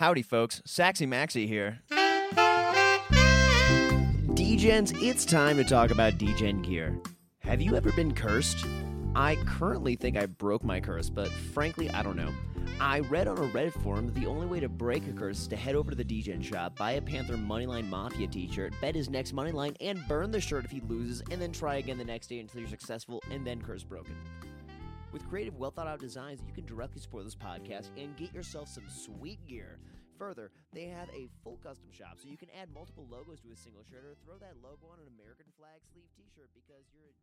Howdy, folks. Saxy Maxy here. Degens, it's time to talk about Degen gear. Have you ever been cursed? I currently think I broke my curse, but frankly, I don't know. I read on a Reddit forum that the only way to break a curse is to head over to the Degen shop, buy a Panther Moneyline Mafia t shirt, bet his next moneyline, and burn the shirt if he loses, and then try again the next day until you're successful, and then curse broken. With creative, well thought out designs, you can directly support this podcast and get yourself some sweet gear. Further, they have a full custom shop, so you can add multiple logos to a single shirt or throw that logo on an American flag sleeve t shirt because you're a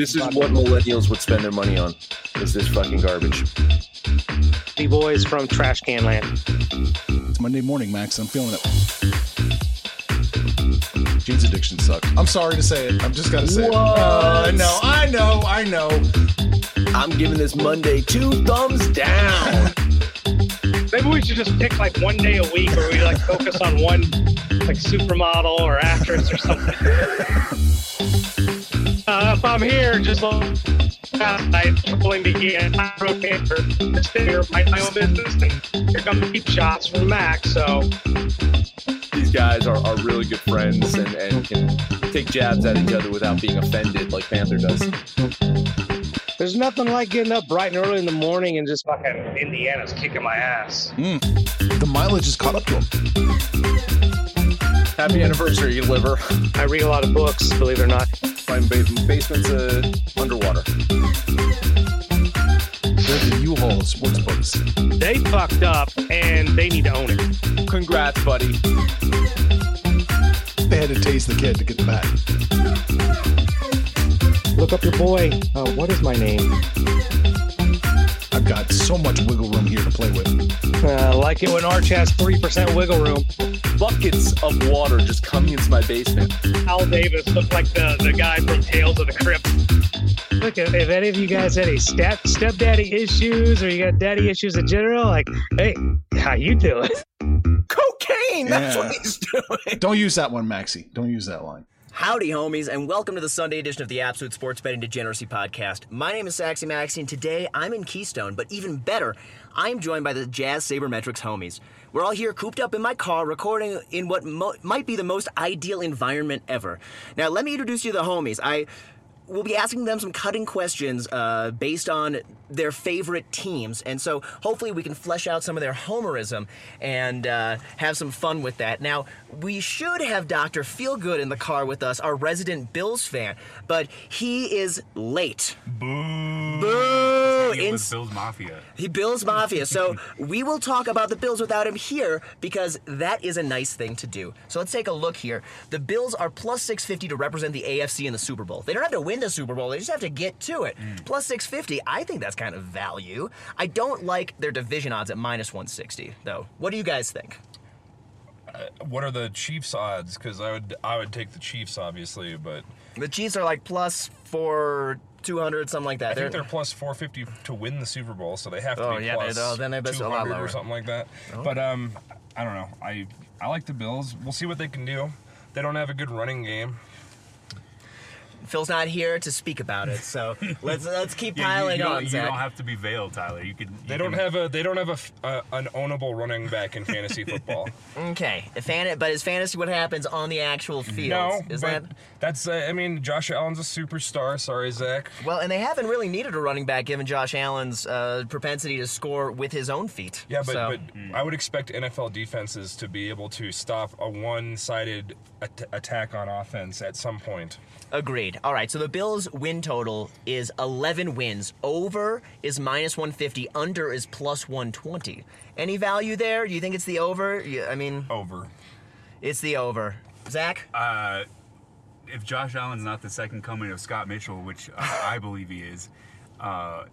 This is what millennials would spend their money on. Is this fucking garbage? The boys from Trash Can Land. It's Monday morning, Max. I'm feeling it. Jeans addiction sucks. I'm sorry to say it. I'm just gotta say it. Uh, I know, I know, I know. I'm giving this Monday two thumbs down. Maybe we should just pick like one day a week where we like focus on one like supermodel or actress or something. Uh, if I'm here, just like last night, pulling the in, I wrote paper, just here, mind my own business, and here come the cheap shots from Mac. So These guys are, are really good friends and, and can take jabs at each other without being offended like Panther does. there's nothing like getting up bright and early in the morning and just fucking Indiana's kicking my ass. The mileage is caught up to him. Happy anniversary, you liver. I read a lot of books, believe it or not. My ba- basement's uh, underwater. They're the U-Haul sports books. They fucked up and they need to own it. Congrats, buddy. They had to taste the kid to get the bag. Look up your boy. Uh, what is my name? I've got so much wiggle room here to play with. Uh, like it when Arch has 3% wiggle room. Buckets of water just coming into my basement. Al Davis looked like the, the guy from Tales of the Crypt. Look, if if any of you guys had any step stepdaddy issues or you got daddy issues in general, like, hey, how you doing? Cocaine! That's Yeah. what he's doing. Don't use that one, Maxie. Don't use that line. Howdy, homies, and welcome to the Sunday edition of the Absolute Sports Betting Degeneracy Podcast. My name is Saxy Maxy, and today I'm in Keystone, but even better, I'm joined by the Jazz Sabermetrics homies. We're all here cooped up in my car, recording in what mo- might be the most ideal environment ever. Now, let me introduce you to the homies. I will be asking them some cutting questions uh, based on their favorite teams. And so hopefully we can flesh out some of their homerism and uh, have some fun with that. Now, we should have Dr. Feelgood in the car with us, our resident Bills fan, but he is late. Boo! Boo! It was Bills Mafia. He Bills Mafia. So we will talk about the Bills without him here because that is a nice thing to do. So let's take a look here. The Bills are plus 650 to represent the AFC in the Super Bowl. They don't have to win the Super Bowl, they just have to get to it. Plus 650, I think that's kind of value. I don't like their division odds at minus 160, though. What do you guys think? What are the Chiefs odds? Because I would I would take the Chiefs obviously, but The Chiefs are like plus 4 200, something like that. I think they're plus 450 to win the Super Bowl, so they have to Oh, be yeah, they- plus oh, then they bet a lot 200 lower. or something like that. But um, I don't know. I I like the Bills. We'll see what they can do. They don't have a good running game. Phil's not here to speak about it, so let's let's keep Yeah, you- piling you, don't, on, you Zach. don't have to be veiled, Tyler. You could. You can- Mm. Mm. They don't have a they don't have a uh, an ownable running back in fantasy football. Okay, if fan- but is fantasy what happens on the actual field? no, is that that's uh, I mean Josh Allen's a superstar. Sorry, Zach. well? And they haven't really needed a running back given Josh Allen's uh, propensity to score with his own feet. Yeah, but, So- but I would expect NFL defenses to be able to stop a one-sided at- attack on offense at some point. Agreed. All right, so the Bills' win total is 11 wins. Over is minus 150. Under is plus 120. Any value there? Do you think it's the over? You- I mean, Over. it's the over. Zach? Uh, if Josh Allen's not the second coming of Scott Mitchell, which uh, I believe he is, uh,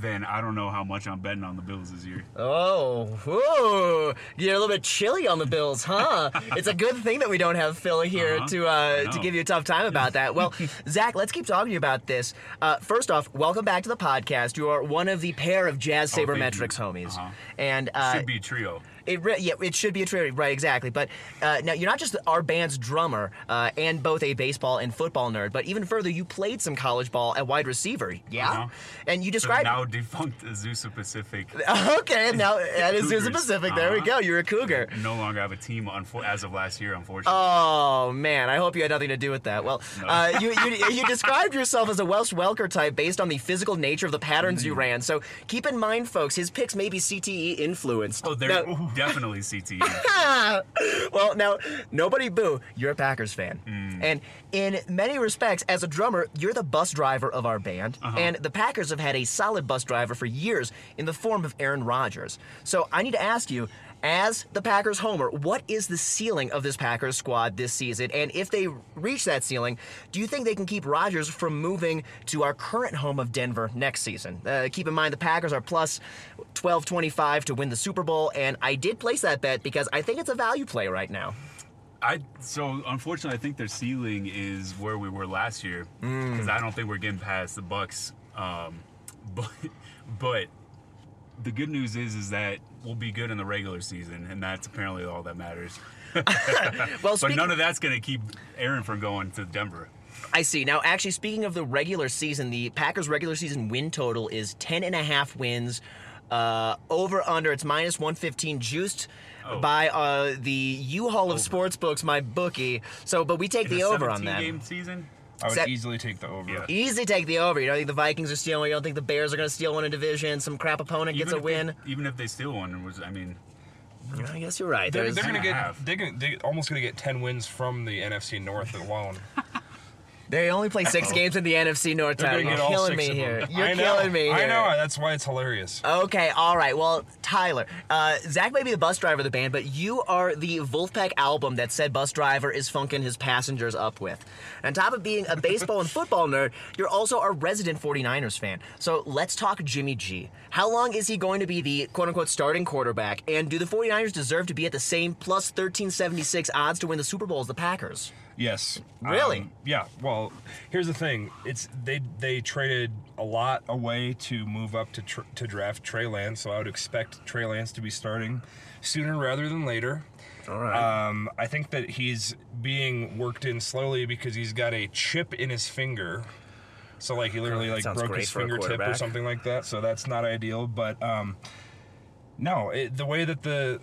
then I don't know how much I'm betting on the Bills this year. Oh, whoa. You're a little bit chilly on the Bills, huh? it's a good thing that we don't have Phil here Uh-huh. to uh, to give you a tough time about that. Well, Zach, let's keep talking about this. Uh, first off, welcome back to the podcast. You are one of the pair of Jazz Oh, Sabermetrics you. homies. Uh-huh. And uh, Should be a trio. It re- yeah, it should be a trio, right? Exactly. But uh, now you're not just our band's drummer uh, and both a baseball and football nerd, but even further, you played some college ball at wide receiver. Yeah, Uh-huh. and you described. now defunct Azusa Pacific. okay, now is Azusa Pacific. There we Uh-huh. go. You're a cougar. No longer have a team unfo- as of last year, unfortunately. Oh man, I hope you had nothing to do with that. Well, No. uh, you, you you described yourself as a Wes Welker type based on the physical nature of the patterns Mm. you ran. So keep in mind, folks, his picks may be CTE influenced. oh, they're Now- definitely. CTE. well, now, nobody boo. You're a Packers fan. Mm. And in many respects, as a drummer, you're the bus driver of our band. Uh-huh. And the Packers have had a solid bus driver for years in the form of Aaron Rodgers. So I need to ask you, as the Packers homer, what is the ceiling of this Packers squad this season? And if they reach that ceiling, do you think they can keep Rodgers from moving to our current home of Denver next season? Uh, keep in mind the Packers are plus 1225 to win the Super Bowl, and I did place that bet because I think it's a value play right now. I so unfortunately, I think their ceiling is where we were last year because I don't think we're getting past the Bucs. Um, but but the good news is is that we'll be good in the regular season, and that's apparently all that matters. Well, But none of that's going to keep Aaron from going to Denver. I see. Now, actually, speaking of the regular season, the Packers' regular season win total is 10 and a half wins. Uh, over under, it's minus 115, juiced Oh. by uh, the U-Haul of sports books, my bookie. So, but we take In the over on 17 that. game season. I would Set- easily take the over. Yeah. Easy take the over. You don't think the Vikings are stealing? You don't think the Bears are going to steal one in division? Some crap opponent gets a if they- win? even if they steal one, it was I mean, Yeah, I guess you're right. They're, they're gonna get they're, gonna, they're almost gonna get ten wins from the NFC North alone. They only play six games in the NFC North. They're You're killing me here. You're I know, killing me I here. know. That's why it's hilarious. Okay, all right. Well, Tyler, uh, Zach may be the bus driver of the band, but you are the Wolfpack album that said bus driver is funkin' his passengers up with. On top of being a baseball and football nerd, you're also a resident 49ers fan. So let's talk Jimmy G. How long is he going to be the quote unquote starting quarterback? And do the 49ers deserve to be at the same plus 1376 odds to win the Super Bowl as the Packers? Yes. Really? Um, yeah. Well, here's the thing. It's they they traded a lot away to move up to tr- to draft Trey Lance, so I would expect Trey Lance to be starting sooner rather than later. All right. Um, I think that he's being worked in slowly because he's got a chip in his finger. So like he literally like broke his fingertip or something like that. So that's not ideal. But um, no, it, the way that the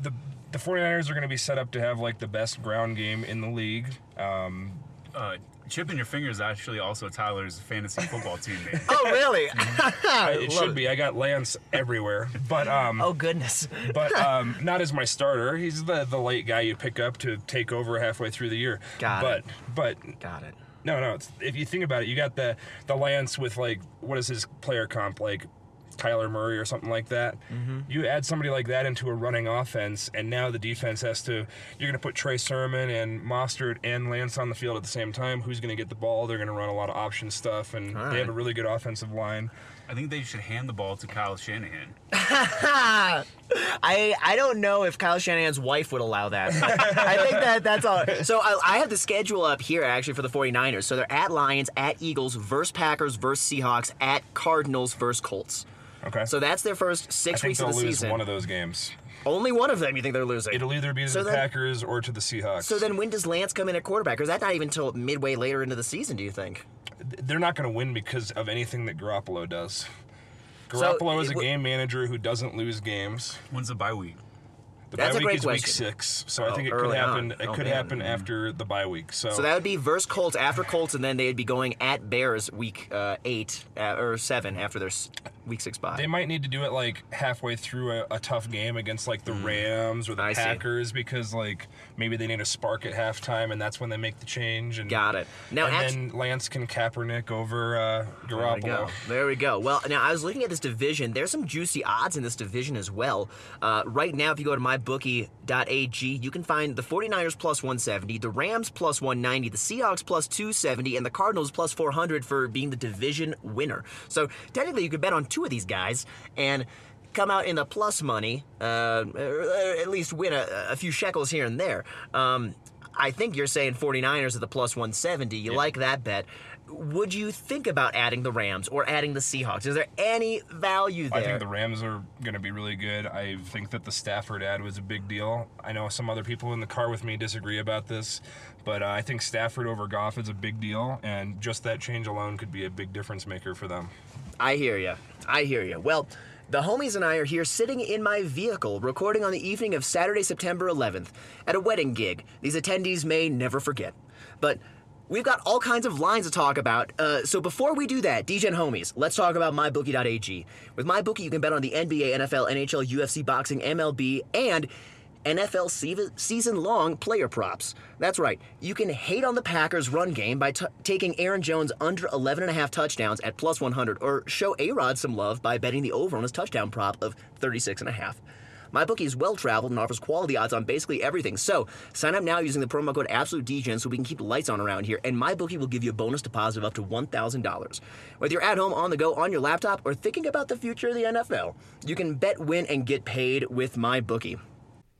the the 49ers are going to be set up to have like the best ground game in the league. Um, uh, chip in your finger is actually also Tyler's fantasy football team name. oh, really? It Love should be. I got Lance everywhere, but um, Oh, goodness. but um, not as my starter. He's the the late guy you pick up to take over halfway through the year. Got but it. but Got it. no no. It's, if you think about it, you got the the Lance with like what is his player comp like. Kyler Murray or something like that. Mm-hmm. You add somebody like that into a running offense, and now the defense has to. You're going to put Trey Sermon and Mostert and Lance on the field at the same time. Who's going to get the ball? They're going to run a lot of option stuff, and All they have a really good offensive line. I think they should hand the ball to Kyle Shanahan. I I don't know if Kyle Shanahan's wife would allow that. I think that that's all. So I, I have the schedule up here actually for the 49ers. So they're at Lions, at Eagles, versus Packers, versus Seahawks, at Cardinals, versus Colts. Okay. So that's their first six think weeks they'll of the season. one of those games. Only one of them you think they're losing. It'll either be to So the then- Packers or to the Seahawks. so then when does Lance come in at quarterback? Or is that not even until midway later into the season, do you think? they're not going to win because of anything that Garoppolo does. So, Garoppolo is it a w- game manager who doesn't lose games. When's the bye week? The That's a bye week great is week question. six, so Oh, I think it could happen. on. It Oh, could man. happen after the bye week. So, So that would be versus Colts after Colts, and then they'd be going at Bears week uh, eight uh, or seven after their s- week six bye. they might need to do it like halfway through a, a tough game against like the Rams or the. I see. Packers because like maybe they need a spark at halftime and that's when they make the change. And Got it. Now, and act- then Lance can Kaepernick over uh, There we go. There we go. Well, now I was looking at this division. There's some juicy odds in this division as well. Uh, right now, if you go to mybookie.ag, you can find the 49ers plus 170, the Rams plus 190, the Seahawks plus 270, and the Cardinals plus 400 for being the division winner. So technically, you could bet on two two of these guys and come out in the plus money, uh, at least win a, a few shekels here and there. Um, I think you're saying 49ers at the plus 170. You like that bet. Would you think about adding the Rams or adding the Seahawks? Is there any value there? I think the Rams are going to be really good. I think that the Stafford add was a big deal. I know some other people in the car with me disagree about this, but uh, I think Stafford over Goff is a big deal, and just that change alone could be a big difference maker for them. I hear you. I hear you. Well, the homies and I are here sitting in my vehicle recording on the evening of Saturday, September 11th at a wedding gig these attendees may never forget. But we've got all kinds of lines to talk about. Uh, so before we do that, DJ and homies, let's talk about mybookie.ag. With MyBookie, you can bet on the NBA, NFL, NHL, UFC, boxing, MLB, and NFL season long player props. That's right, you can hate on the Packers' run game by t- taking Aaron Jones under 11.5 touchdowns at plus 100, or show A Rod some love by betting the over on his touchdown prop of 36.5. My bookie is well traveled and offers quality odds on basically everything. So sign up now using the promo code AbsoluteDegen so we can keep the lights on around here. And my bookie will give you a bonus deposit of up to $1,000. Whether you're at home, on the go, on your laptop, or thinking about the future of the NFL, you can bet, win, and get paid with MyBookie.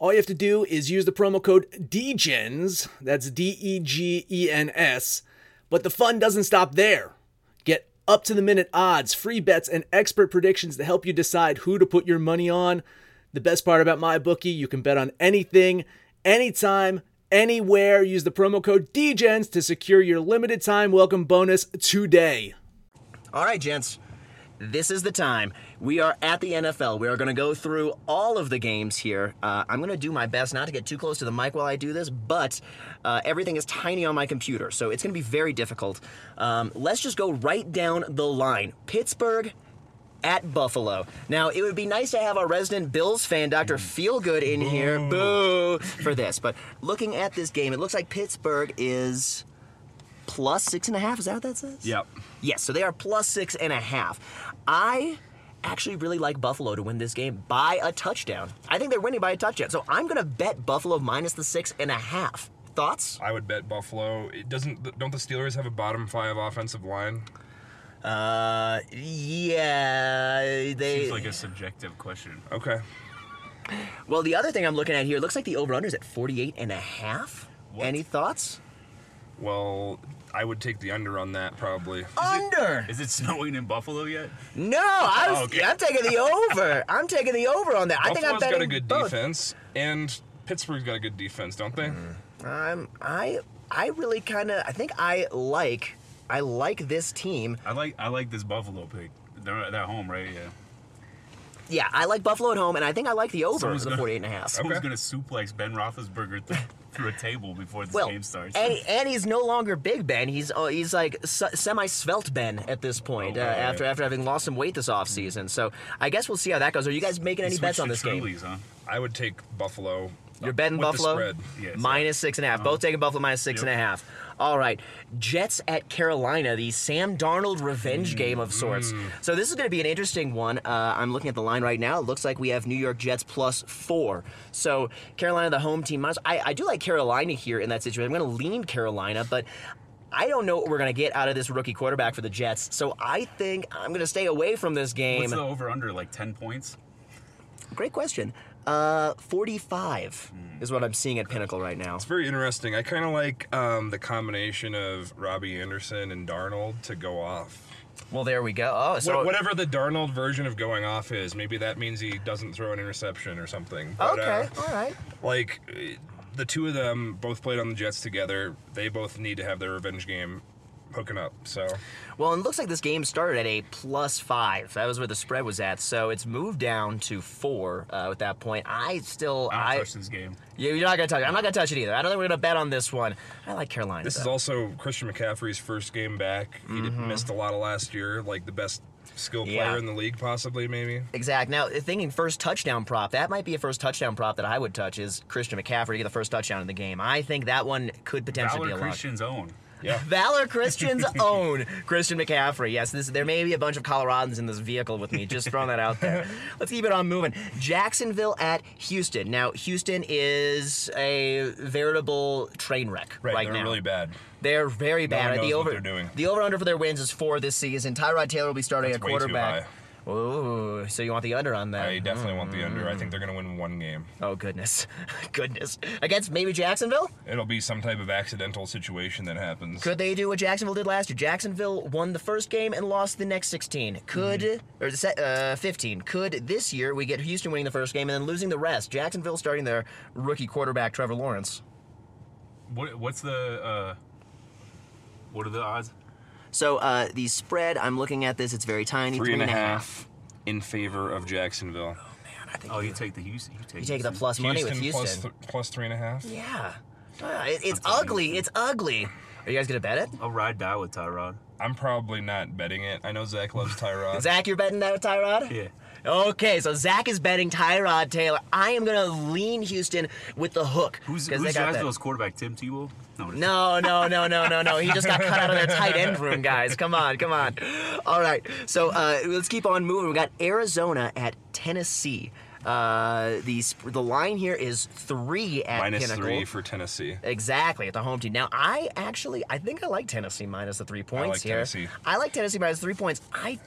All you have to do is use the promo code DEGENS, that's D E G E N S, but the fun doesn't stop there. Get up to the minute odds, free bets, and expert predictions to help you decide who to put your money on. The best part about my bookie, you can bet on anything, anytime, anywhere. Use the promo code DEGENS to secure your limited time welcome bonus today. All right, gents. This is the time. We are at the NFL. We are going to go through all of the games here. Uh, I'm going to do my best not to get too close to the mic while I do this, but uh, everything is tiny on my computer, so it's going to be very difficult. Um, let's just go right down the line. Pittsburgh at Buffalo. Now, it would be nice to have our resident Bills fan, Dr. Feelgood, in here. Boo! For this. But looking at this game, it looks like Pittsburgh is plus six and a half. Is that what that says? Yep. Yes, so they are plus six and a half. I actually really like Buffalo to win this game by a touchdown. I think they're winning by a touchdown. So I'm going to bet Buffalo minus the six and a half. Thoughts? I would bet Buffalo. It doesn't. Don't the Steelers have a bottom five offensive line? Uh, yeah, they. Seems like a subjective question. Okay. well, the other thing I'm looking at here looks like the over/under is at 48 and a half. What? Any thoughts? Well, I would take the under on that probably. Under. Is it snowing in Buffalo yet? No, I was. Oh, okay. I'm taking the over. I'm taking the over on that. I think I'm betting got a good both. defense, and Pittsburgh's got a good defense, don't they? I'm. I. I really kind of. I think I like. I like this team. I like I like this Buffalo pick. They're, they're at home, right? Yeah. Yeah, I like Buffalo at home, and I think I like the over Someone's the gonna- 48 and a half. Someone's Okay. gonna suplex Ben Roethlisberger th- through a table before this Well, game starts. and, and he's no longer Big Ben. He's uh, he's like s- semi svelte Ben at this point Oh, uh, wow. after after having lost some weight this offseason. So I guess we'll see how that goes. Are you guys making any bets on to this game? Huh? I would take Buffalo. You're betting with Buffalo The spread. Yes. minus six and a half. Both taking Buffalo minus six Yep. and a half. All right, Jets at Carolina, the Sam Darnold revenge game of sorts. So this is going to be an interesting one. Uh, I'm looking at the line right now. It looks like we have New York Jets plus four. So Carolina, the home team. minus- I, I do like Carolina here in that situation. I'm going to lean Carolina, but. I don't know what we're going to get out of this rookie quarterback for the Jets, so I think I'm going to stay away from this game. What's the over under? Like ten points? Great question. Uh, 45 is what I'm seeing at Pinnacle right now. It's very interesting. I kind of like um, the combination of Robbie Anderson and Darnold to go off. Well, there we go. Oh, so Wha- Whatever the Darnold version of going off is, maybe that means he doesn't throw an interception or something. But, okay, uh, all right. like uh, the two of them both played on the Jets together. They both need to have their revenge game hooking up. So Well, it looks like this game started at a plus five. That was where the spread was at. So it's moved down to four uh, at that point. I still, I I, touch this game. yeah, you're not gonna touch it. I'm not gonna touch it either. I don't think we're gonna bet on this one. I like Carolina. this is also Christian McCaffrey's first game back. He did- missed a lot of last year, like the best skill player Mm-hmm. Yeah. in the league, possibly maybe. Exact. Now, thinking first touchdown prop, that might be a first touchdown prop that I would touch is Christian McCaffrey to get the first touchdown in the game. I think that one could potentially be a Valor lock. Christian's own. Yeah. Valor Christian's own Christian McCaffrey. Yes, this, there may be a bunch of Coloradans in this vehicle with me. Just throwing that out there. Let's keep it on moving. Jacksonville at Houston. Now, Houston is a veritable train wreck right, Right, they're now. really bad. They're very No bad. knows the what over they're doing. the over under for their wins is four this season. Tyrod Taylor will be starting That's at quarterback. High. Ooh, so you want the under on that? I definitely want the under. I think they're going to win one game. Oh goodness, goodness! Against maybe Jacksonville? It'll be some type of accidental situation that happens. Could they do what Jacksonville did last year? Jacksonville won the first game and lost the next 16. Could Mm-hmm. or the se- uh, 15? Could this year we get Houston winning the first game and then losing the rest? Jacksonville starting their rookie quarterback Trevor Lawrence. What, what's the uh, what are the odds? So uh, the spread, I'm looking at this. It's very tiny, Three and a half in favor of Jacksonville. Oh, man! Oh, you take the Houston. You take, You take the Houston. plus money with Houston plus Houston. th- plus three and a half. yeah, Uh, it- it's ugly. It's ugly. Are you guys gonna bet it? I'll ride die with Tyrod. I'm probably not betting it. I know Zach loves Tyrod. Zach, you're betting that with Tyrod? Yeah. Okay, so Zach is betting Tyrod Taylor. I am gonna lean Houston with the hook. Who's, who's Jacksonville's quarterback? Tim Tebow? No. No, no, no, no, no, no. He just got cut out of their tight end room, guys. Come on, come on. All right, so uh, let's keep on moving. We got Arizona at Tennessee. Uh, the the line here is three at Minus Pinnacle. three for Tennessee. Exactly at the home team. Now, I actually, I think I like Tennessee minus the three points like here. Tennessee. I like Tennessee minus three points. I,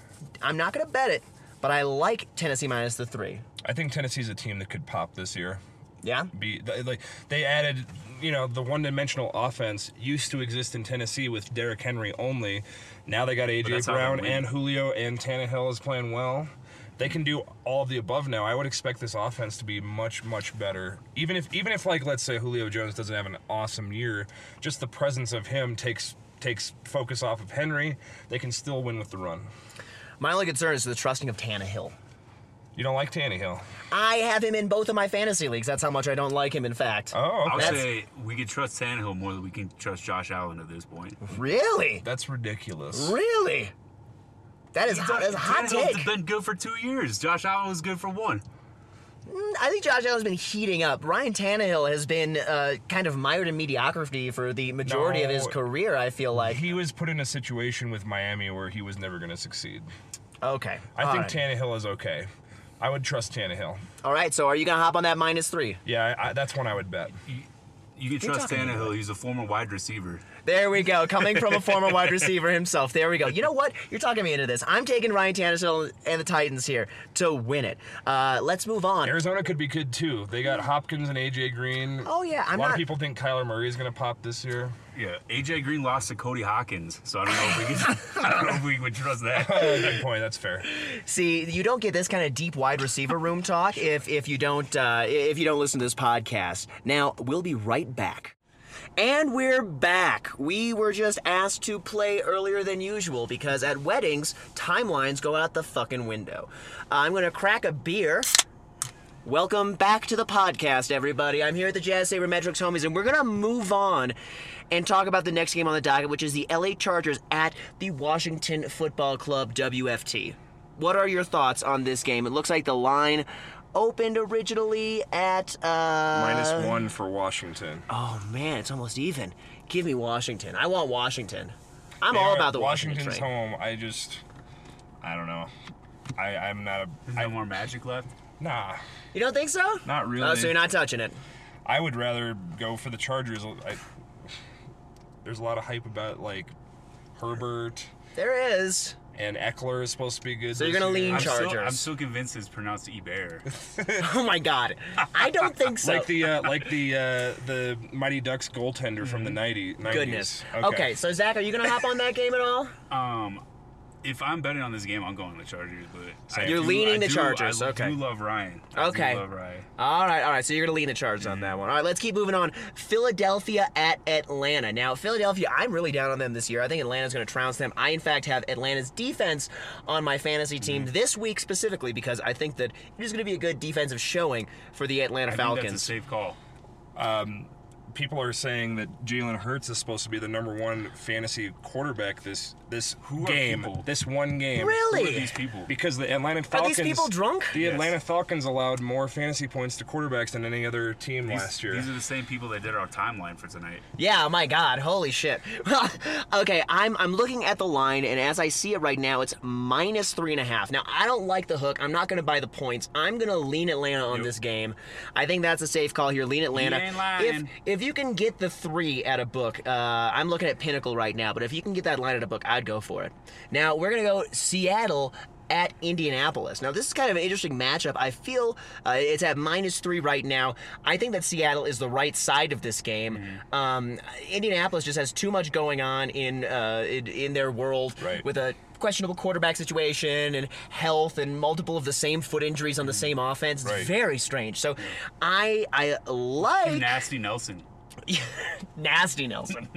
I'm not gonna bet it, but I like Tennessee minus the three. I think Tennessee's a team that could pop this year. Yeah. Be like they added, you know, the one-dimensional offense used to exist in Tennessee with Derrick Henry only. Now they got AJ that's how they Brown and Julio and Tannehill is playing well. They can do all of the above now. I would expect this offense to be much, much better. Even if, even if, like, let's say Julio Jones doesn't have an awesome year, just the presence of him takes takes focus off of Henry. They can still win with the run. My only concern is the trusting of Tannehill. You don't like Tannehill? I have him in both of my fantasy leagues. That's how much I don't like him. In fact. Oh, I would. That's- say we can trust Tannehill more than we can trust Josh Allen at this point. Really? That's ridiculous. Really? That is hot. That's a hot Tannehill's take. been good for two years. Josh Allen was good for one. I think Josh Allen's been heating up. Ryan Tannehill has been uh, kind of mired in mediocrity for the majority of his career. I feel like. He was put in a situation with Miami where he was never going to succeed. Okay. I all think right. Tannehill is okay. I would trust Tannehill. All right. So are you gonna hop on that minus three? Yeah, I, I, that's one I would bet. You can trust talking about Tannehill. He's a former wide receiver. There we go. Coming from a former wide receiver himself. There we go. You know what? You're talking me into this. I'm taking Ryan Tannehill and the Titans here to win it. Uh, let's move on. Arizona could be good too. They got Hopkins and AJ Green. Oh yeah, I'm a lot not. of people think Kyler Murray is going to pop this year. Yeah, AJ Green lost to Cody Hawkins, so I don't know if we can, I don't know if we would trust that. Oh, good point. That's fair. See, you don't get this kind of deep wide receiver room talk if if you don't uh, if you don't listen to this podcast. Now we'll be right back. And we're back. We were just asked to play earlier than usual because at weddings, timelines go out the fucking window. I'm gonna crack a beer. Welcome back to the podcast, everybody. I'm here at the Jazz Sabermetrics Homies, and we're gonna move on and talk about the next game on the docket, which is the LA Chargers at the Washington Football Club WFT. What are your thoughts on this game? It looks like the line opened originally at uh Minus one for Washington. Oh man, it's almost even. Give me Washington. I want Washington. I'm They all are- about the Washington Washington's train. home. I just, I don't know. I, I'm not a. There's I, no more magic left. nah, You don't think so? not really. Oh, so you're not touching it. I would rather go for the Chargers. I, there's a lot of hype about like Herbert There is. And Ekeler is supposed to be good. So you're gonna year. lean I'm still, Chargers. I'm still convinced it's pronounced Eber. Oh my god. I don't think so. like the uh, like the uh, the Mighty Ducks goaltender from the 90, 90s. Goodness. Okay. so Zach, are you gonna hop on that game at all? Um, if I'm betting on this game, I'm going the Chargers. But I You're do- leaning I the do- Chargers, I okay. do love Ryan. I Okay. do love Ryan. All right, all right. So you're going to lean the Chargers on that one. All right, let's keep moving on. Philadelphia at Atlanta. Now, Philadelphia, I'm really down on them this year. I think Atlanta's going to trounce them. I, in fact, have Atlanta's defense on my fantasy team Mm-hmm. this week specifically because I think that it is going to be a good defensive showing for the Atlanta I Falcons. think that's a safe call. People are saying that Jalen Hurts is supposed to be the number one fantasy quarterback this this Who game, people? this one game. Really? Who are these people? Because the Atlanta Falcons. Are Falcons. these people drunk? The Yes. Atlanta Falcons allowed more fantasy points to quarterbacks than any other team These, last year. these are the same people that did our timeline for tonight. Yeah, oh my God, holy shit. okay, I'm I'm looking at the line, and as I see it right now, it's minus three and a half. Now I don't like the hook. I'm not going to buy the points. I'm going to lean Atlanta on Yep. this game. I think that's a safe call here. Lean Atlanta. ain't If lying. if you can get the three at a book, uh, I'm looking at Pinnacle right now. But if you can get that line at a book, I'd go for it. Now we're gonna go Seattle at Indianapolis. Now, this is kind of an interesting matchup. I feel uh, it's at minus three right now. I think that Seattle is the right side of this game. Mm-hmm. Um, Indianapolis just has too much going on in uh, in, in their world Right. with a questionable quarterback situation and health and multiple of the same foot injuries on the same offense. It's Right. very strange. So, I I like Nasty Nelson. nasty Nelson.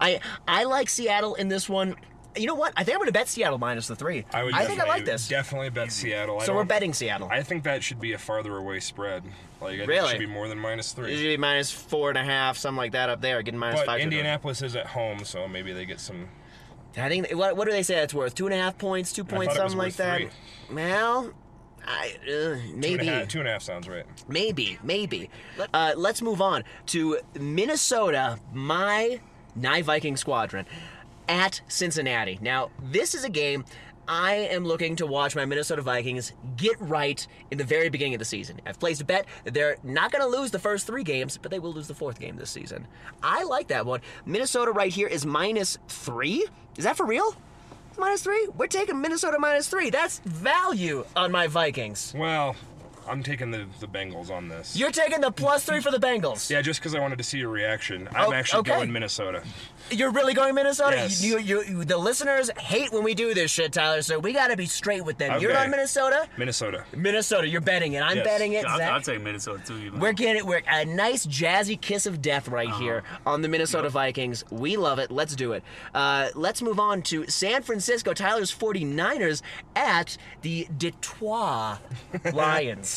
I I like Seattle in this one. You know what? I think I'm going to bet Seattle minus the three. I would. I think I like this. Definitely bet Seattle. I So we're don't- betting Seattle. I think that should be a farther away spread. Like I think Really? it should be more than minus It three. should be minus four and a half, something like that up there, getting minus But five. to the- Indianapolis is at home, so maybe they get some. I think what, what do they say that's worth? Two and a half points, two points, thought it was something like worth that. Well, I uh, Two and, maybe. a half, two and a half sounds right. Maybe, maybe. Uh, let's move on to Minnesota, my Nye Viking squadron, at Cincinnati. Now, this is a game I am looking to watch my Minnesota Vikings get right in the very beginning of the season. I've placed a bet that they're not going to lose the first three games, but they will lose the fourth game this season. I like that one. Minnesota right here is minus three. Is that for real? Minus three? We're taking Minnesota minus three. That's value on my Vikings. Well, I'm taking the the Bengals on this. You're taking the plus three for the Bengals. Yeah, just because I wanted to see your reaction. I'm Oh, actually okay. going Minnesota. You're really going Minnesota? Yes. You, you, you, the listeners hate when we do this shit, Tyler, so we got to be straight with them. You're Okay. on Minnesota? Minnesota. Minnesota, you're betting it. I'm Yes. betting it. I'll, Zach. I'll take Minnesota too. even. We're getting we're a nice jazzy kiss of death right here on the Minnesota Vikings. We love it. Let's do it. Uh, let's move on to San Francisco. Tyler's 49ers at the Detroit Lions.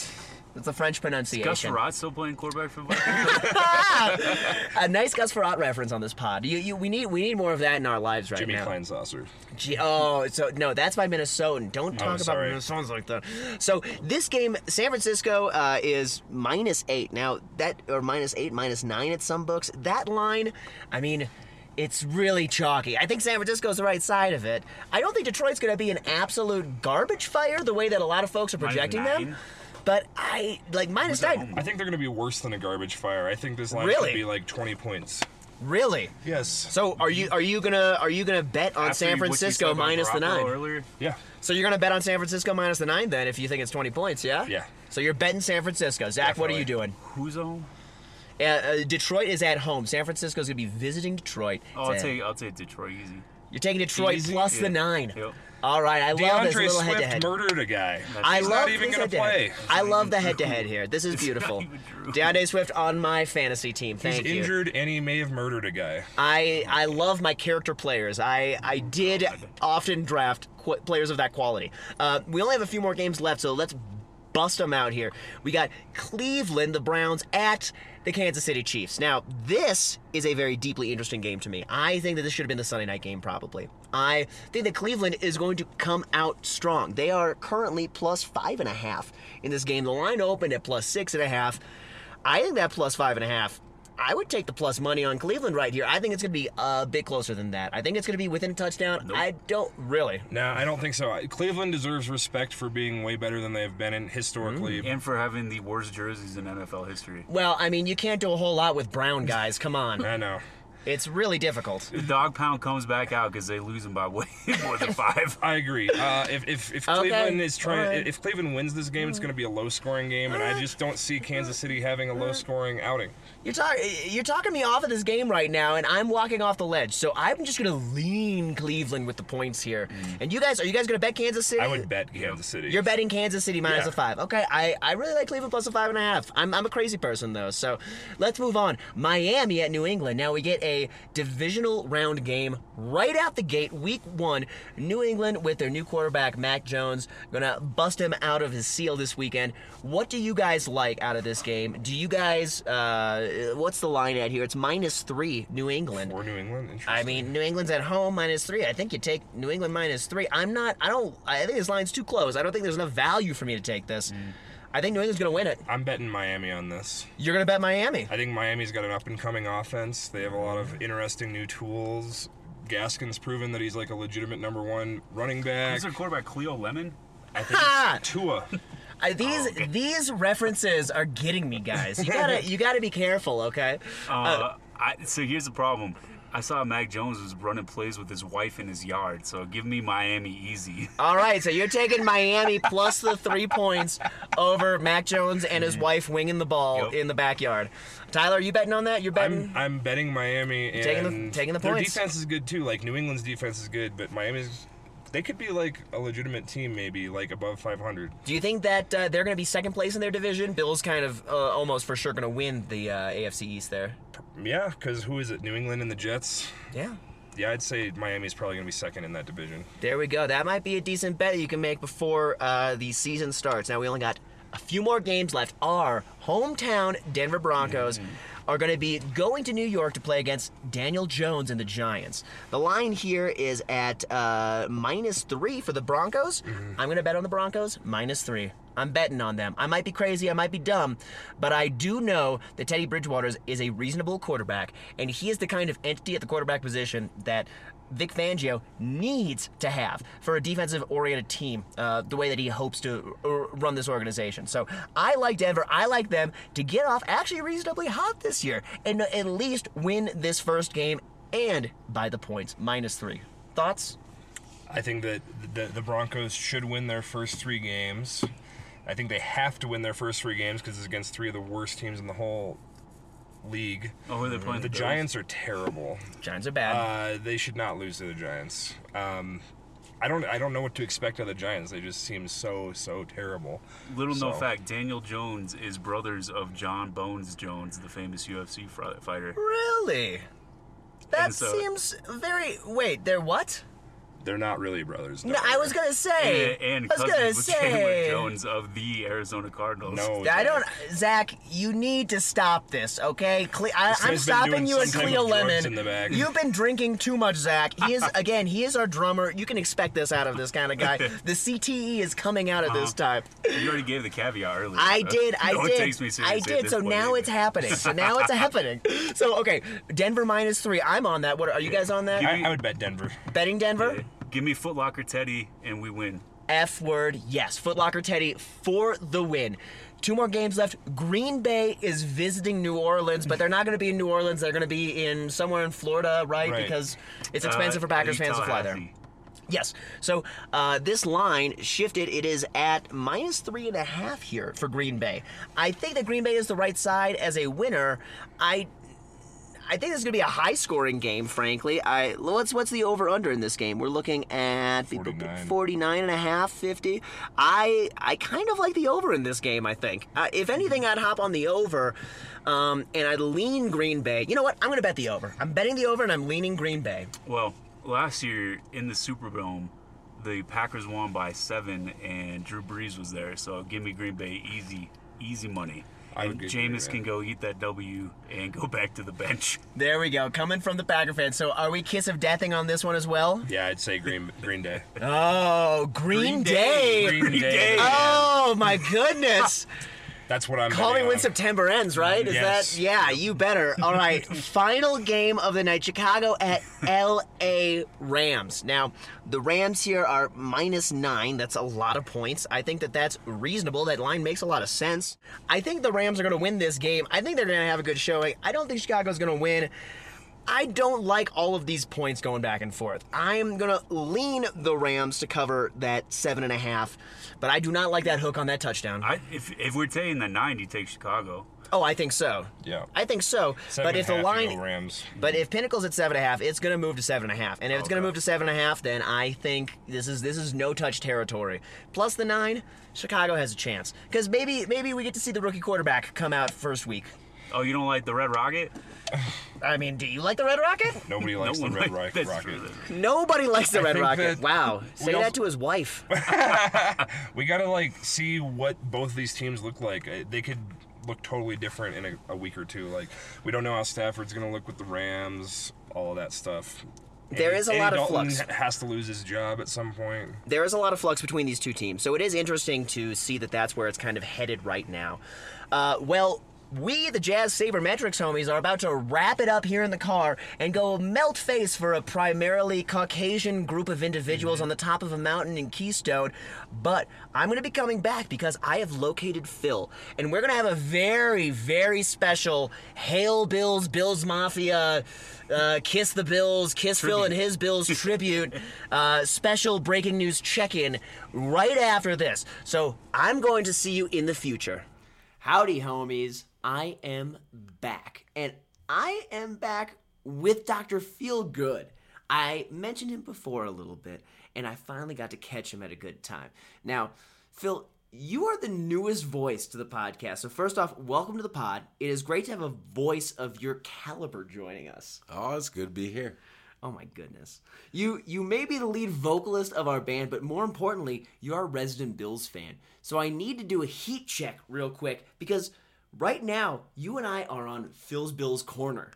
That's a French pronunciation. Gus Frerotte still playing quarterback for Vikings? a nice Gus Frerotte reference on this pod. You, you, we need we need more of that in our lives right now. Jimmy now. Kleinsasser. Gee, oh, so no, that's my Minnesotan. Don't talk about sorry. Minnesotans like that. So this game, San Francisco uh, is minus eight now. That or minus eight, minus nine at some books. That line, I mean. It's really chalky. I think San Francisco's the right side of it. I don't think Detroit's going to be an absolute garbage fire the way that a lot of folks are projecting them. Nine? But I like minus Who's at nine. I think they're going to be worse than a garbage fire. I think this line Really? should be like 20 points. Really? Yes. So are you are you gonna are you gonna bet on After San what you Francisco about minus the Garoppolo nine? Earlier, Yeah. So you're gonna bet on San Francisco minus the nine then if you think it's 20 points, yeah? Yeah. So you're betting San Francisco. Zach, what are you Definitely. doing? who's home? Uh, uh, Detroit is at home. San Francisco's gonna be visiting Detroit. Oh, I'll It's a- take I'll take Detroit easy. You're taking Detroit Easy? plus the nine. Yep. All right, I love this little Swift head-to-head. murdered a guy. I He's love not even going to play. I love the head-to-head here. This is It's beautiful. even. DeAndre Swift on my fantasy team. Thank He's you. injured and he may have murdered a guy. I I love my character players. I I did often draft qu- players of that quality. Uh, we only have a few more games left, so let's bust them out here. We got Cleveland, the Browns at the Kansas City Chiefs. Now, this is a very deeply interesting game to me. I think that this should have been the Sunday night game, probably. I think that Cleveland is going to come out strong. They are currently plus five and a half in this game. The line opened at plus six and a half. I think that plus five and a half. I would take the plus money on Cleveland right here. I think it's going to be a bit closer than that. I think it's going to be within a touchdown. I don't really. No, I don't think so. Cleveland deserves respect for being way better than they've been in historically. Mm. And for having the worst jerseys in NFL history. Well, I mean, you can't do a whole lot with brown guys. Come on. I know. It's really difficult. The dog pound comes back out because they losing by way more than five. I agree. Uh, if if, if Okay, Cleveland is trying, alright. if Cleveland wins this game, it's going to be a low-scoring game, and I uh-huh. just don't see Kansas City having a uh-huh. low-scoring outing. You're talking you're talking me off of this game right now, and I'm walking off the ledge. So I'm just gonna lean Cleveland with the points here. Mm. And you guys, are you guys gonna bet Kansas City? I would bet Kansas City. You're betting Kansas City minus Yeah. a five. Okay, I, I really like Cleveland plus a five and a half. I'm, I'm a crazy person though, so let's move on. Miami at New England. Now we get a divisional round game right out the gate, week one. New England with their new quarterback Mac Jones gonna bust him out of his seal this weekend. What do you guys like out of this game? Do you guys? Uh, what's the line at here? It's minus three, New England. for New England. I mean, New England's at home minus three. I think you take New England minus three. I'm not. I don't. I think this line's too close. I don't think there's enough value for me to take this. I think New England's gonna win it. I'm betting Miami on this. You're gonna bet Miami. I think Miami's got an up-and-coming offense. They have a lot of interesting new tools. Gaskin's proven that he's like a legitimate number one running back. Who's their quarterback? Cleo Lemon. I think Ha! it's Tua. I, these these references are getting me, guys. You gotta you gotta be careful, okay? Uh, I, so here's the problem. I saw Mac Jones was running plays with his wife in his yard, so give me Miami easy. All right, so you're taking Miami plus the three points over Mac Jones and his wife winging the ball Yep. in the backyard. Tyler, are you betting on that? You're betting. I'm I'm betting Miami and Taking the- taking the their points. defense is good too. Like New England's defense is good, but Miami's they could be like a legitimate team, maybe like above 500. Do you think that uh, they're going to be second place in their division? Bill's kind of uh, almost for sure going to win the uh, AFC East there. Yeah, because who is it? New England and the Jets. Yeah. Yeah, I'd say Miami's probably gonna be second in that division. There we go. That might be a decent bet you can make before uh, the season starts. Now we only got a few more games left. Our hometown Denver Broncos are going to be going to New York to play against Daniel Jones and the Giants. The line here is at uh, minus three for the Broncos. I'm going to bet on the Broncos minus three. I'm betting on them. I might be crazy, I might be dumb, but I do know that Teddy Bridgewater is a reasonable quarterback, and he is the kind of entity at the quarterback position that Vic Fangio needs to have for a defensive oriented team, uh, the way that he hopes to uh, run this organization. So I like Denver. I like them to get off actually reasonably hot this year and at least win this first game and by the points, minus three. Thoughts? I think that the, the Broncos should win their first three games. I think they have to win their first three games because it's against three of the worst teams in the whole league. Oh, who are they playing? The Bills? Giants are terrible. Giants are bad. Uh, they should not lose to the Giants. Um, I don't. I don't know what to expect of the Giants. They just seem so so terrible. Little known fact: Daniel Jones is brothers of Jon Bones Jones, the famous UFC fr- fighter. really? That so- seems very. Wait, they're what? They're not really brothers. No, I was gonna say. and, and I was gonna cousins with Chandler. Jones of the Arizona Cardinals. No, I don't, Zach. You need to stop this, okay? Cle- I, This I'm guy's been stopping doing you and some type Cleo of drugs Lemon. in the bag. You've been drinking too much, Zach. He is again. He is our drummer. You can expect this out of this kind of guy. The CTE is coming out at this uh-huh. time. You already gave the caveat earlier. I so did. I no one did. takes me I at did. this So point now either. it's happening. So now it's happening. So okay, Denver minus three. I'm on that. What are you guys on that? I, I would bet Denver. Betting Denver. Give me Footlocker Teddy, and we win. F word, yes. Footlocker Teddy for the win. Two more games left. Green Bay is visiting New Orleans, but they're not going to be in New Orleans. They're going to be in somewhere in Florida, right? Right. Because it's expensive Uh, for Packers fans to fly there. Yes. So uh, this line shifted. It is at minus three and a half here for Green Bay. I think that Green Bay is the right side as a winner. I. I think this is going to be a high-scoring game, frankly. I what's what's the over/under in this game? We're looking at 49. 49 and a half, 50. I I kind of like the over in this game, I think. Uh, if anything, I'd hop on the over um, and I'd lean Green Bay. You know what? I'm going to bet the over. I'm betting the over and I'm leaning Green Bay. Well, last year in the Superdome, the Packers won by seven, and Drew Brees was there. So give me Green Bay easy, easy money. I would and give Jameis can go eat that W and go back to the bench. There we go. Coming from the Packer fan. So are we kiss of deathing on this one as well? Yeah, I'd say Green Green Day. Oh, Green, Green Day. Day. Green Day. Oh my goodness. That's what I'm. Call me when. September ends, right? Is Yes. that yeah, you better. All right. Final game of the night. Chicago at LA Rams. Now, the Rams here are minus 9. That's a lot of points. I think that that's reasonable. That line makes a lot of sense. I think the Rams are going to win this game. I think they're going to have a good showing. I don't think Chicago's going to win. I don't like all of these points going back and forth. I'm gonna lean the Rams to cover that seven and a half, but I do not like that hook on that touchdown. I, if if we're taking the nine, you take Chicago. oh, I think so. Yeah. I think so. Seven but if and the a half, you line, go Rams. but if Pinnacle's at seven and a half, it's gonna move to seven and a half. And if it's gonna move to seven and a half, then I think this is this is no touch territory. Plus the nine, Chicago has a chance because maybe maybe we get to see the rookie quarterback come out first week. Oh, you don't like the Red Rocket? I mean, do you like the Red Rocket? Nobody likes no the Red likes Rock- that's true, Rocket. true. Nobody likes the I Red Rocket. Wow. we Say that also- to his wife. We gotta like see what both these teams look like. Uh, They could look totally different in a, a week or two. Like we don't know how Stafford's gonna look with the Rams, all of that stuff. There Andy- is a Andy lot of Dalton flux. Has to lose his job at some point. there is a lot of flux between these two teams, so it is interesting to see that that's where it's kind of headed right now. Uh, well, we, the Jazz Sabermetrics homies, are about to wrap it up here in the car and go melt face for a primarily Caucasian group of individuals on the top of a mountain in Keystone. But I'm going to be coming back because I have located Phil, and we're going to have a very, very special Hail Bills, Bills Mafia. Uh, kiss the Bills, kiss Phil and his Bills tribute, uh, special breaking news check in right after this. So I'm going to see you in the future. Howdy, homies. I am back. And I am back with Dr. Feelgood. I mentioned him before a little bit, and I finally got to catch him at a good time. Now, Phil, you are the newest voice to the podcast. So, first off, welcome to the pod. It is great to have a voice of your caliber joining us. Oh, it's good to be here. Oh my goodness. You you may be the lead vocalist of our band, but more importantly, you are a resident Bills fan. So I need to do a heat check real quick because right now you and I are on Phil's Bills corner.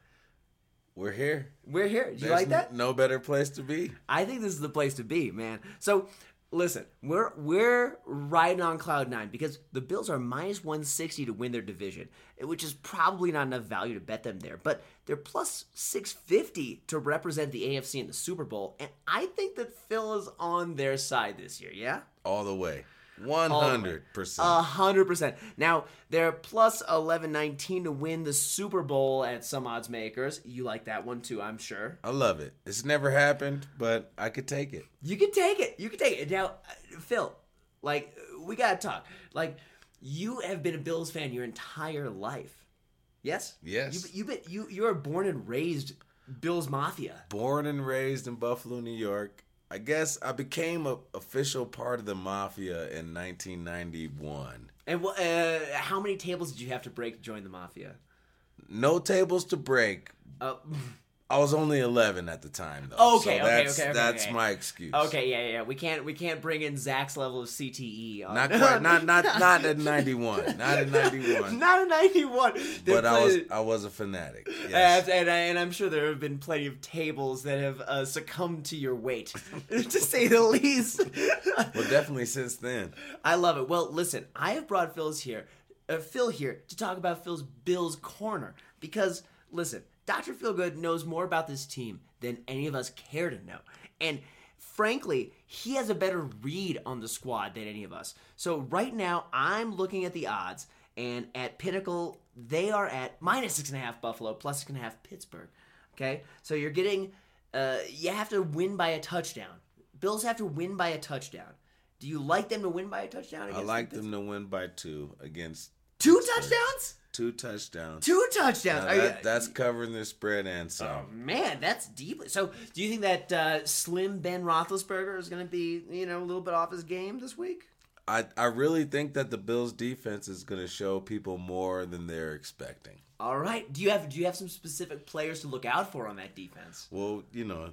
We're here. We're here. Do you There's like that? no better place to be. I think this is the place to be, man. So listen, we're we're riding on cloud nine because the Bills are minus one sixty to win their division, eh, which is probably not enough value to bet them there. But they're plus six fifty to represent the AFC in the Super Bowl, and I think that Phil is on their side this year. Yeah. All the way. All the way. 100%. A hundred percent. Now they're plus eleven nineteen to win the Super Bowl at some odds makers. You like that one too, I'm sure. I love it. It's never happened, but I could take it. You can take it. You can take it. Now, Phil, like we gotta talk. Like you have been a Bills fan your entire life. Yes. Yes. You you been you you are born and raised Bills Mafia. Born and raised in Buffalo, New York. I guess I became a official part of the mafia in 1991. And wha- uh, how many tables did you have to break to join the Mafia? No tables to break. Uh, I was only 11 at the time, though. Okay, so okay, that's, okay, okay, That's okay. my excuse. okay, yeah, yeah, yeah. We can't we can't bring in Zach's level of CTE. On, Not quite. Not not not at 91. Not at 91. not at ninety one. but I was I was a fanatic. And, Yes. and, I- and I'm sure there have been plenty of tables that have uh, succumbed to your weight, to say the least. well, definitely since then. I love it. Well, listen, I have brought Phil's here, uh, Phil here to talk about Phil's Bills Corner because listen, Dr. Feelgood knows more about this team than any of us care to know, and frankly, he has a better read on the squad than any of us. So right now, I'm looking at the odds, and at Pinnacle, they are at minus six and a half Buffalo, plus six and a half Pittsburgh. Okay, so you're getting, uh, you have to win by a touchdown. Bills have to win by a touchdown. Do you like them to win by a touchdown? I like the them to win by two against Two touchdowns? two touchdowns. Two touchdowns. You- that, that's covering the spread and some. Oh man, that's deeply. So, do you think that uh, Slim Ben Roethlisberger is going to be, you know, a little bit off his game this week? I, I really think that the Bills defense is going to show people more than they're expecting. All right. Do you have do you have some specific players to look out for on that defense? Well, you know,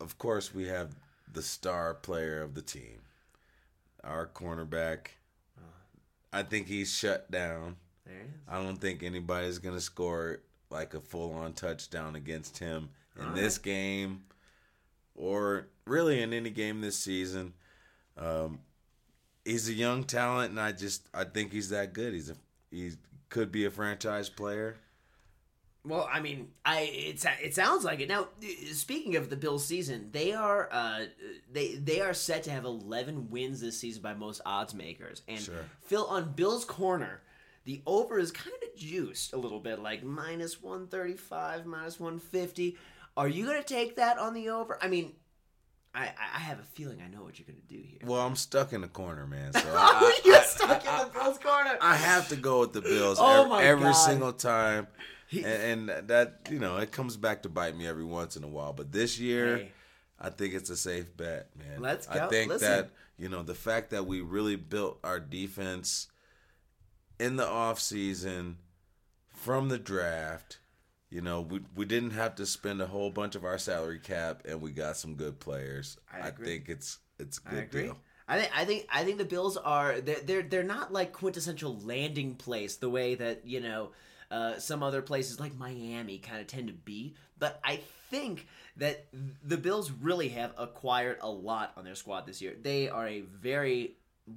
of course we have the star player of the team, our cornerback. I think he's shut down. There is. I don't think anybody's going to score like a full on touchdown against him in this game or really in any game this season. Um, he's a young talent, and I just I think he's that good. He's a he could be a franchise player. Well, I mean, I it's it sounds like it. Now, speaking of the Bills season, they are uh they they are set to have 11 wins this season by most odds makers. And Sure. Phil on Bills corner, the over is kind of juiced a little bit, like minus 135, minus 150. Are you going to take that on the over? I mean, I, I have a feeling I know what you're going to do here. Well, I'm stuck in the corner, man. So I, you're I- stuck in the Bills corner. I have to go with the Bills Oh every, every single time. And, and that, you know, it comes back to bite me every once in a while. But this year, Hey. I think it's a safe bet, man. Let's go. I think Listen. that, you know, the fact that we really built our defense in the offseason from the draft, you know, we, we didn't have to spend a whole bunch of our salary cap and we got some good players. I I, think it's it's a good deal. I think I think I think the Bills are they're they're, they're not like quintessential landing place the way that you know uh, some other places like Miami kind of tend to be. But I think that the Bills really have acquired a lot on their squad this year. They are a very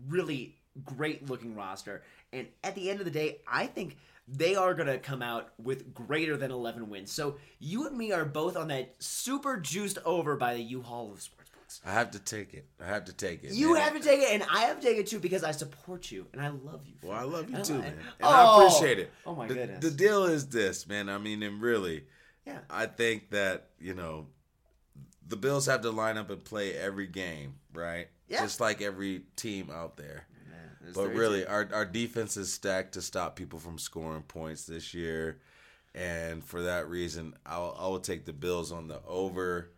really great looking roster, and at the end of the day, I think. They are going to come out with greater than 11 wins. So you and me are both on that super juiced over by the U-Haul of sportsbooks. I have to take it. I have to take it. You man. have to take it, and I have to take it too because I support you and I love you. Well, I love you I too, li- man. And Oh. I appreciate it. Oh my the, goodness. The deal is this, man. I mean, and really, Yeah. I think that, you know, the Bills have to line up and play every game, right? Yeah. Just like every team out there. But 32. really, our, our defense is stacked to stop people from scoring points this year. And for that reason, I'll, I will take the Bills on the over,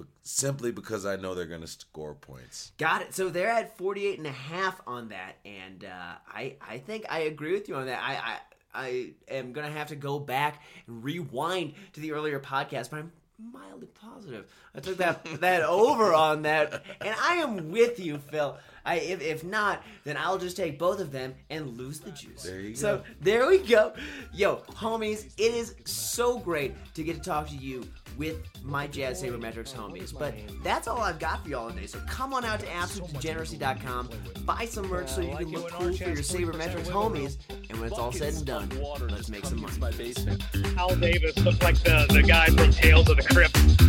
but simply because I know they're going to score points. Got it. So they're at 48 and a half on that, and uh, I I think I agree with you on that. I I, I am gonna have to go back and rewind to the earlier podcast, but I'm mildly positive. I took that that over on that, and I am with you, Phil. I if, if not, then I'll just take both of them and lose the juice. There you so go. there we go. Yo, homies, it is so great to get to talk to you with my Jazz Sabermetrics homies. But that's all I've got for y'all today. So come on out to AbsoluteDegeneracy.com, buy some merch so you can look cool for your Sabermetrics homies. And when it's all said and done, let's make some money. my basement. Al Davis looks like the, the guy from Tales of the Crypt.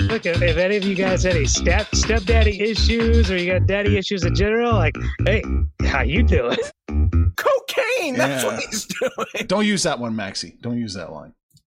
Look, if if any of you guys had any step stepdaddy issues or you got daddy issues in general, like, hey, how you doing? Cocaine. That's what he's doing. Don't use that one, Maxy. Don't use that line.